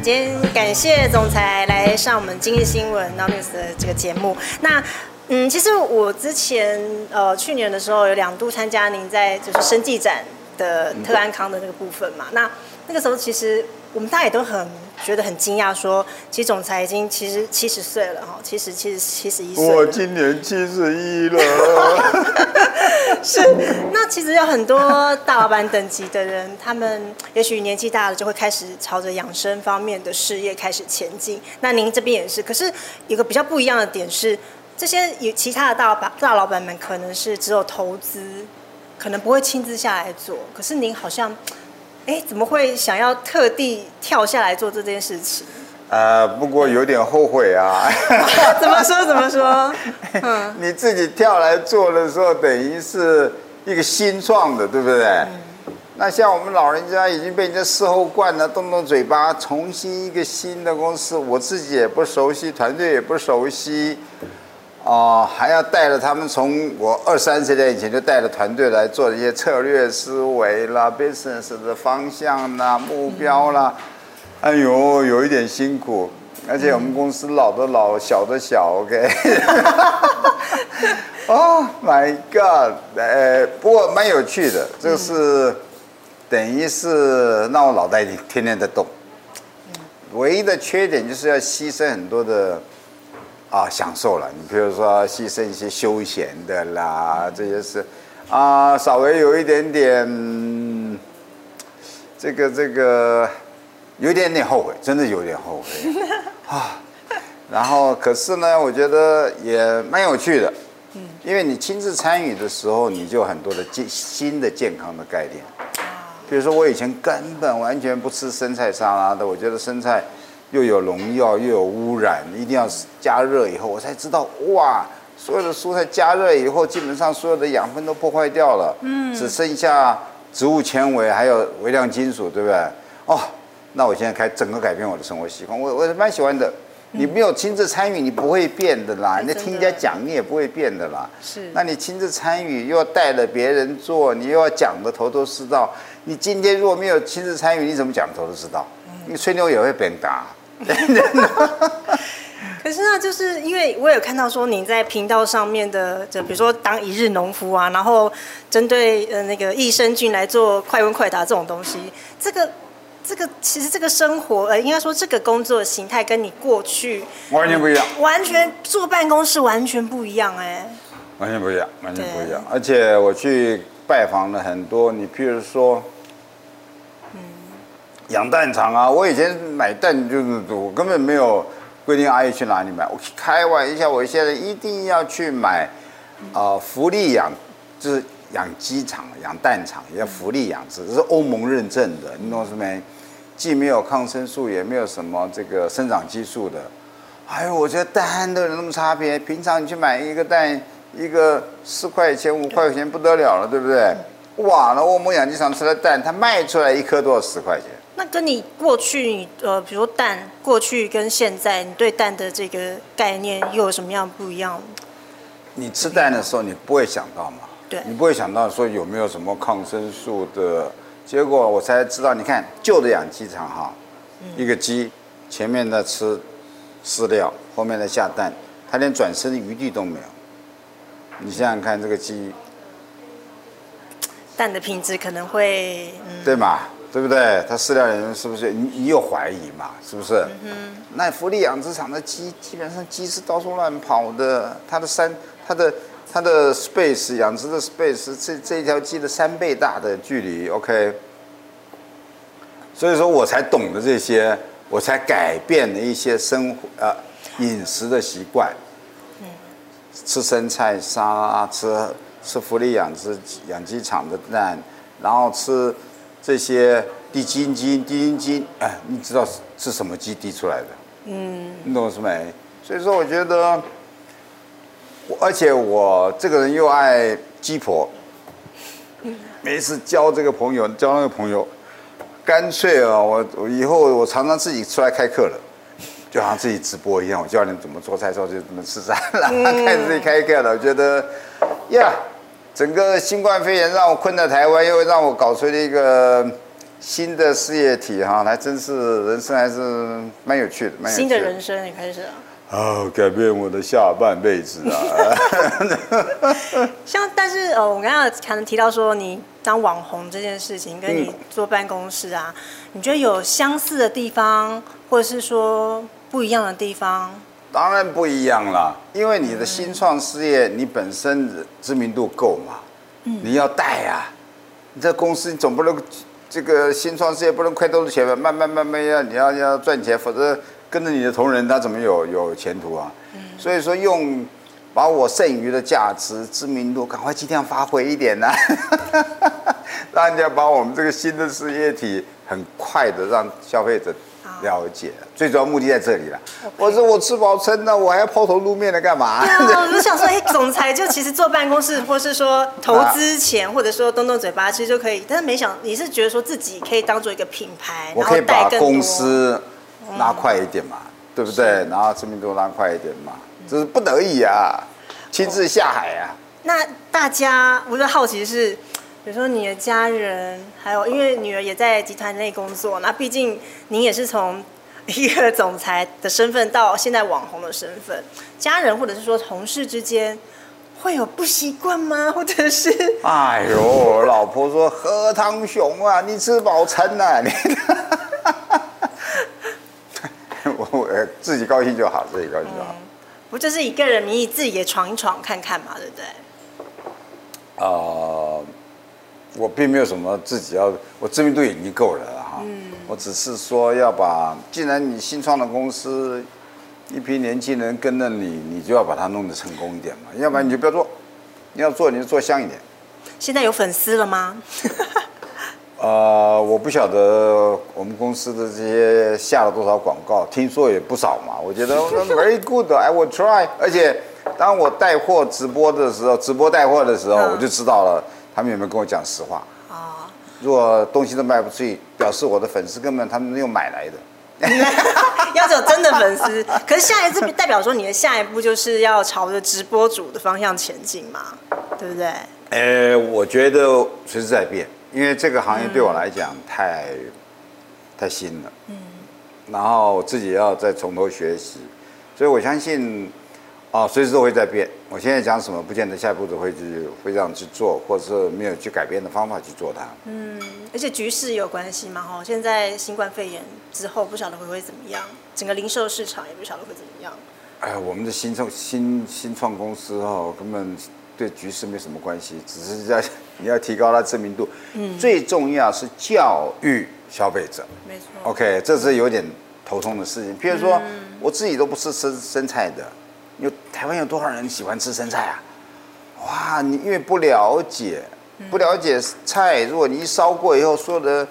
今天感谢总裁来上我们今日新闻 Now News 的这个节目。那嗯，其实我之前呃去年的时候有两度参加您在就是生技展的特安康的那个部分嘛。那那个时候其实我们大家也都很觉得很惊讶，说其实总裁已经其实七十岁了哈，七十七十七十一岁。我今年七十一了。有很多大老板等级的人，他们也许年纪大了就会开始朝着养生方面的事业开始前进。那您这边也是，可是有个比较不一样的点是，这些有其他的大老板大老板们可能是只有投资，可能不会亲自下来做。可是您好像，哎，怎么会想要特地跳下来做这件事情？呃，不过有点后悔啊。怎么说？怎么说？嗯，你自己跳来做的时候，等于是一个新创的，对不对？嗯。那像我们老人家已经被人家伺候惯了，动动嘴巴，重新一个新的公司，我自己也不熟悉，团队也不熟悉，哦、呃，还要带着他们从我二三十年以前就带着团队来做一些策略思维啦、business 的方向啦、目标啦。嗯哎呦，有一点辛苦，而且我们公司老的老，小的小，OK。Oh my God！呃，不过蛮有趣的，这个是等于是让我脑袋里天天在动。唯一的缺点就是要牺牲很多的啊享受了，你比如说牺牲一些休闲的啦，这些事啊，稍微有一点点这个这个。有点点后悔，真的有点后悔啊！然后，可是呢，我觉得也蛮有趣的，因为你亲自参与的时候，你就有很多的健新的健康的概念。比如说，我以前根本完全不吃生菜沙拉的，我觉得生菜又有农药又有污染，一定要加热以后，我才知道哇，所有的蔬菜加热以后，基本上所有的养分都破坏掉了，嗯，只剩下植物纤维还有微量金属，对不对？哦。那我现在开整个改变我的生活习惯，我我是蛮喜欢的。你没有亲自参与，你不会变的啦。你听人家讲，你也不会变的啦。是。那你亲自参与，又要带着别人做，你又要讲的头头是道。你今天如果没有亲自参与，你怎么讲头头是道？你吹牛也会被人打。可是呢，就是因为我有看到说你在频道上面的，就比如说当一日农夫啊，然后针对呃那个益生菌来做快问快答这种东西，这个。这个其实这个生活，呃，应该说这个工作形态跟你过去完全不一样，完全坐办公室完全不一样，哎，完全不一样，完全不一样。而且我去拜访了很多，你譬如说，嗯，养蛋场啊，我以前买蛋就是我根本没有规定阿姨去哪里买，我开玩笑，我现在一定要去买，啊、呃，福利养，就是。养鸡场、养蛋场也要福利养殖，这是欧盟认证的，你懂什么没？既没有抗生素，也没有什么这个生长激素的。哎呦，我觉得蛋都有那么差别。平常你去买一个蛋，一个四块钱、五块钱不得了了，对不对？哇，那欧盟养鸡场吃的蛋，它卖出来一颗都要十块钱？那跟你过去，呃，比如说蛋，过去跟现在，你对蛋的这个概念又有什么样不一样？你吃蛋的时候，你不会想到吗？对你不会想到说有没有什么抗生素的，结果我才知道。你看旧的养鸡场哈，一个鸡前面在吃饲料，后面在下蛋，它连转身的余地都没有。你想想看，这个鸡蛋的品质可能会，嗯、对嘛？对不对？它饲料人是不是？你你有怀疑嘛？是不是？嗯、那福利养殖场的鸡基本上鸡是到处乱跑的，它的山它的。它的 space 养殖的 space 这这条鸡的三倍大的距离，OK，所以说我才懂得这些，我才改变了一些生活呃饮食的习惯，吃生菜沙拉，吃吃福利养殖养鸡场的蛋，然后吃这些低基因低基因哎，你知道是什么鸡滴出来的？嗯，你懂是没？所以说我觉得。而且我这个人又爱鸡婆，每次交这个朋友，交那个朋友，干脆啊，我我以后我常常自己出来开课了，就好像自己直播一样，我教你们怎么做菜，之后就怎么吃菜，然后开始自己开课了。我觉得，呀，整个新冠肺炎让我困在台湾，又让我搞出了一个新的事业体哈，还真是人生还是蛮有趣的，蛮有趣的。新的人生也开始了。哦，改变我的下半辈子啊！像，但是呃，我刚刚可能提到说，你当网红这件事情，跟你坐办公室啊，嗯、你觉得有相似的地方，或者是说不一样的地方？当然不一样啦，因为你的新创事业，你本身知名度够嘛，嗯、你要带啊，你这公司你总不能这个新创事业不能亏多少钱吧？慢慢慢慢要你要要赚钱，否则。跟着你的同仁，他怎么有有前途啊？嗯、所以说，用把我剩余的价值、知名度，赶快尽量发挥一点呢、啊，让人家把我们这个新的事业体很快的让消费者了解。最主要目的在这里了。我说我吃饱撑的，我还要抛头露面的干嘛？对啊，我就想说，哎，总裁就其实坐办公室，或是说投资钱，或者说动动嘴巴，其实就可以。但是没想，你是觉得说自己可以当做一个品牌，我可以把公司。拉快一点嘛，对不对？然后知名度拉快一点嘛，这是不得已啊，亲自下海啊。那大家我就好奇是，比如说你的家人，还有因为女儿也在集团内工作，那毕竟您也是从 一个总裁的身份到现在网红的身份，家人或者是说同事之间会有不习惯吗？或者是？哎呦，我老婆说何汤熊啊，你吃饱撑啊你。我自己高兴就好，自己高兴就好。嗯、不就是以个人名义自己也闯一闯看看嘛，对不对？啊、呃，我并没有什么自己要，我知名度已经够了哈。嗯。我只是说要把，既然你新创的公司，一批年轻人跟着你，你就要把它弄得成功一点嘛，要不然你就不要做。你要做，你就做香一点。现在有粉丝了吗？呃，我不晓得我们公司的这些下了多少广告，听说也不少嘛。我觉得 very good，I will try。而且当我带货直播的时候，直播带货的时候，我就知道了他们有没有跟我讲实话。啊，如果东西都卖不出去，表示我的粉丝根本他们没有买来的。要有真的粉丝，可是下一次代表说你的下一步就是要朝着直播主的方向前进嘛，对不对？呃，我觉得随时在变。因为这个行业对我来讲太、嗯、太新了，嗯，然后我自己要再从头学习，所以我相信，啊，随时都会在变。我现在讲什么，不见得下一步都会去会这样去做，或者是没有去改变的方法去做它。嗯，而且局势有关系嘛，哈，现在新冠肺炎之后不晓得会会怎么样，整个零售市场也不晓得会怎么样。哎，我们的新创新新创公司哦，根本。对局势没什么关系，只是在 你要提高它知名度。嗯，最重要是教育消费者。没错。OK，这是有点头痛的事情。譬如说，嗯、我自己都不吃生生菜的，有台湾有多少人喜欢吃生菜啊？哇，你因为不了解，不了解菜，如果你一烧过以后，所有的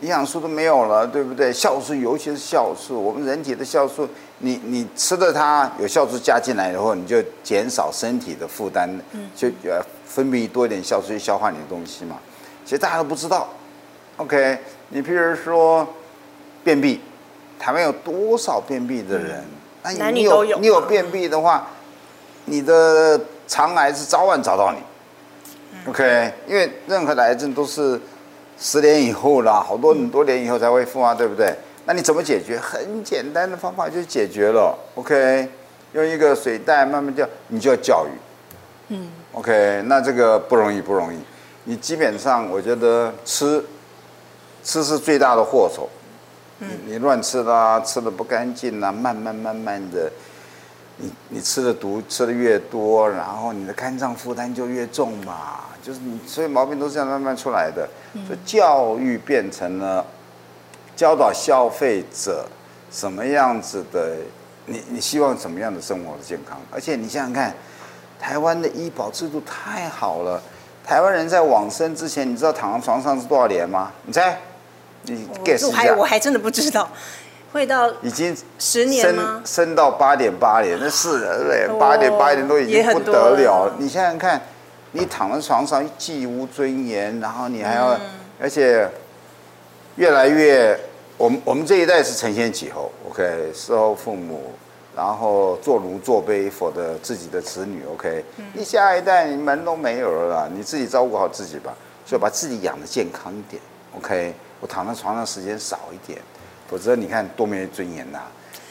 营养素都没有了，对不对？酵素，尤其是酵素，我们人体的酵素。你你吃的它有酵素加进来以后，你就减少身体的负担，就呃分泌多一点酵素去消化你的东西嘛。其实大家都不知道，OK？你譬如说便秘，台湾有多少便秘的人？那你有你有便秘的话，你的肠癌是早晚找到你，OK？因为任何的癌症都是十年以后啦，好多很多年以后才会复啊，对不对？那你怎么解决？很简单的方法就解决了。OK，用一个水袋慢慢叫，你就要教育。嗯。OK，那这个不容易，不容易。你基本上，我觉得吃，吃是最大的祸首。嗯。你乱吃啦，吃的不干净啦，慢慢慢慢的，你你吃的毒吃的越多，然后你的肝脏负担就越重嘛。就是你所以毛病都是这样慢慢出来的。所以教育变成了。教导消费者什么样子的，你你希望什么样的生活的健康？而且你想想看，台湾的医保制度太好了。台湾人在往生之前，你知道躺在床上是多少年吗？你猜？你 guess 一下。我还真的不知道，会到已经十年升？升到八点八年，那是人嘞，八点八年都已经不得了了。你想想看，你躺在床上既无尊严，然后你还要，嗯、而且越来越。我们我们这一代是承先启后，OK，事后父母，然后做奴做婢，for 的自己的子女，OK，你下一代你门都没有了啦，你自己照顾好自己吧，所以把自己养的健康一点，OK，我躺在床上时间少一点，否则你看多没尊严呐、啊！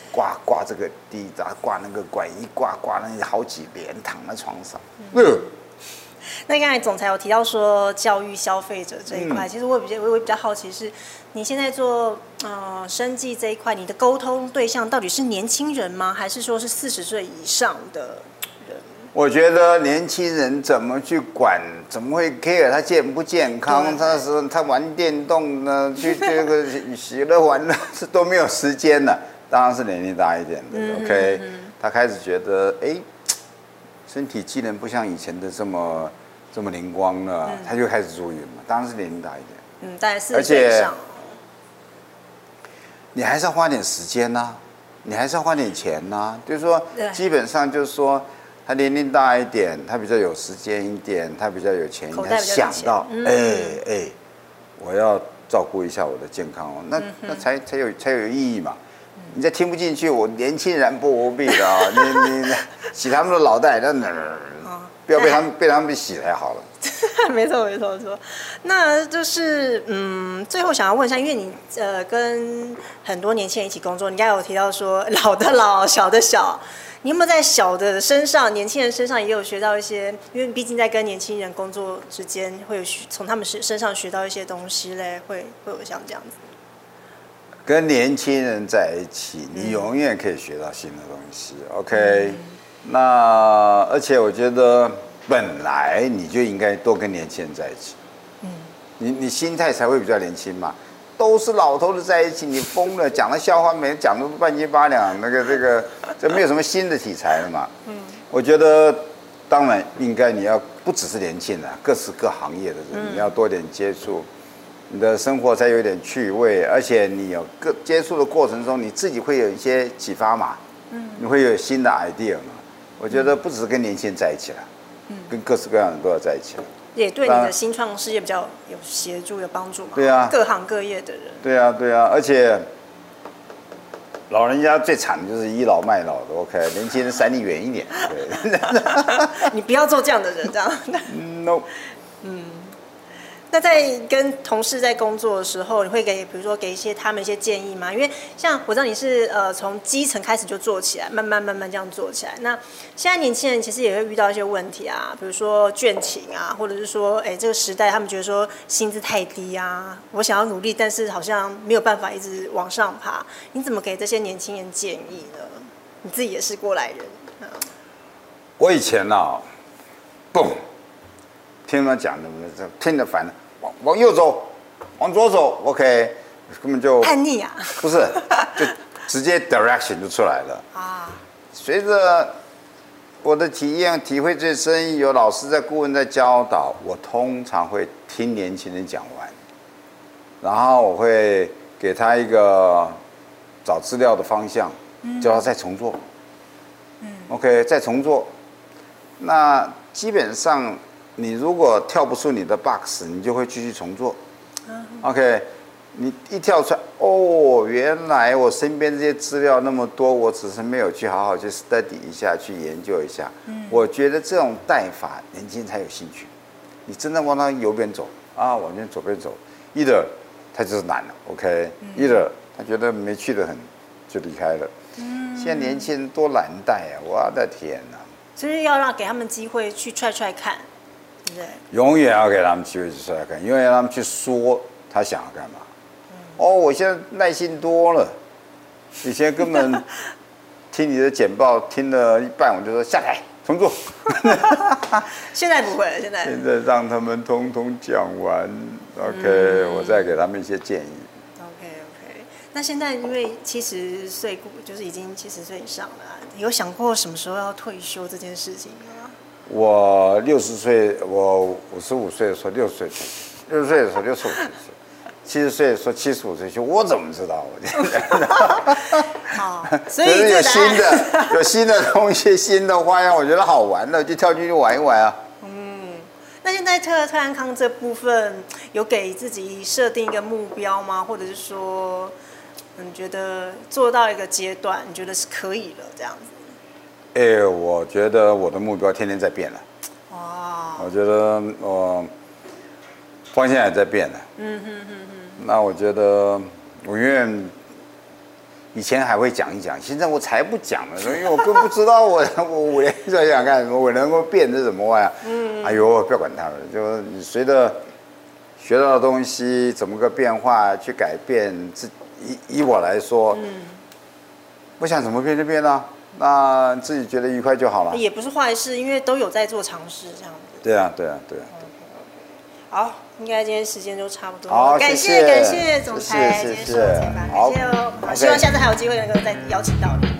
挂挂这个地扎，挂那个拐，一挂挂那好几年躺在床上。嗯呃、那刚才总裁有提到说教育消费者这一块，嗯、其实我比较我比较好奇是，你现在做呃生计这一块，你的沟通对象到底是年轻人吗？还是说是四十岁以上的？我觉得年轻人怎么去管，怎么会 care 他健不健康？他是他玩电动呢，去这个 喜乐玩乐是都没有时间了。当然是年龄大一点的，OK。他开始觉得，哎，身体机能不像以前的这么这么灵光了，他就开始注意了嘛。当然是年龄大一点，嗯，大概四十岁以上。你还是要花点时间呐，你还是要花点钱呐。就是说，基本上就是说。他年龄大一点，他比较有时间一点，他比较有钱，他想到，哎哎，我要照顾一下我的健康哦，那那才才有才有意义嘛。你再听不进去，我年轻人不必的啊，你你洗他们的脑袋，那哪儿？不要被他们被他们洗才好了。没错没错没错，那就是嗯，最后想要问一下，因为你呃跟很多年轻人一起工作，你刚才有提到说老的老，小的小。你有没有在小的身上、年轻人身上也有学到一些？因为毕竟在跟年轻人工作之间，会有从他们身身上学到一些东西嘞，会会有像这样子。跟年轻人在一起，你永远可以学到新的东西。嗯、OK，那而且我觉得本来你就应该多跟年轻人在一起。嗯，你你心态才会比较年轻嘛。都是老头子在一起，你疯了，讲的笑话没讲的半斤八两，那个这个这没有什么新的题材了嘛。嗯，我觉得当然应该你要不只是年轻人，各式各行业的人，你要多点接触，你的生活才有点趣味，而且你有各接触的过程中，你自己会有一些启发嘛。嗯，你会有新的 idea 嘛。我觉得不只是跟年轻人在一起了，嗯，跟各式各样的人都要在一起了。也对你的新创事业比较有协助、有帮助嘛？对啊，各行各业的人。对啊，对啊，而且老人家最惨的就是倚老卖老的，OK，年轻人闪你远一点。对，你不要做这样的人，这样。No。嗯。那在跟同事在工作的时候，你会给比如说给一些他们一些建议吗？因为像我知道你是呃从基层开始就做起来，慢慢慢慢这样做起来。那现在年轻人其实也会遇到一些问题啊，比如说倦勤啊，或者是说，哎，这个时代他们觉得说薪资太低啊，我想要努力，但是好像没有办法一直往上爬。你怎么给这些年轻人建议呢？你自己也是过来人。我以前啊，嘣。听他们讲的，听得烦了，往往右走，往左走，OK，根本就叛逆啊！不是，就直接 direction 就出来了啊。随着我的体验体会最深，有老师在顾问在教导，我通常会听年轻人讲完，然后我会给他一个找资料的方向，叫他再重做。嗯，OK，再重做。那基本上。你如果跳不出你的 box，你就会继续重做。OK，你一跳出来，哦，原来我身边这些资料那么多，我只是没有去好好去 study 一下，去研究一下。嗯我觉得这种带法，年轻人才有兴趣。你真的往他右边走啊，往那左边走，either 他就是懒了，OK，either 他觉得没趣的很，就离开了。嗯现在年轻人多难带啊，我的天哪！就是要让给他们机会去踹踹看。对永远要给他们机会去说来看，永远让他们去说他想要干嘛。嗯、哦，我现在耐心多了，以前根本 听你的简报听了一半，我就说下台重做。现在不会了，现在现在让他们通通讲完，OK，、嗯、我再给他们一些建议。OK OK，那现在因为七十岁就是已经七十岁以上了，有想过什么时候要退休这件事情吗？我六十岁，我五十五岁的时候六十岁退休，六十岁的时候六十五岁，七十岁的时候七十五岁去，我怎么知道？我 好，所以 有新的有新的东西，新的花样，我觉得好玩的，就跳进去玩一玩啊。嗯，那现在特特安康这部分有给自己设定一个目标吗？或者是说，你觉得做到一个阶段，你觉得是可以了这样子？哎、欸，我觉得我的目标天天在变了。哦！我觉得我方向也在变了。嗯哼哼哼。那我觉得我永远以前还会讲一讲，现在我才不讲了，因为我更不知道我我五年在想干什么，我能够变是什么玩意儿？嗯。哎呦，不要管他了，就你随着学到的东西怎么个变化去改变自以以我来说，嗯，我想怎么变就变了。那自己觉得愉快就好了，也不是坏事，因为都有在做尝试这样子。对啊，对啊，对啊。好，应该今天时间就差不多。好，感谢感谢总裁接受采访，感谢哦。好，希望下次还有机会能够再邀请到你。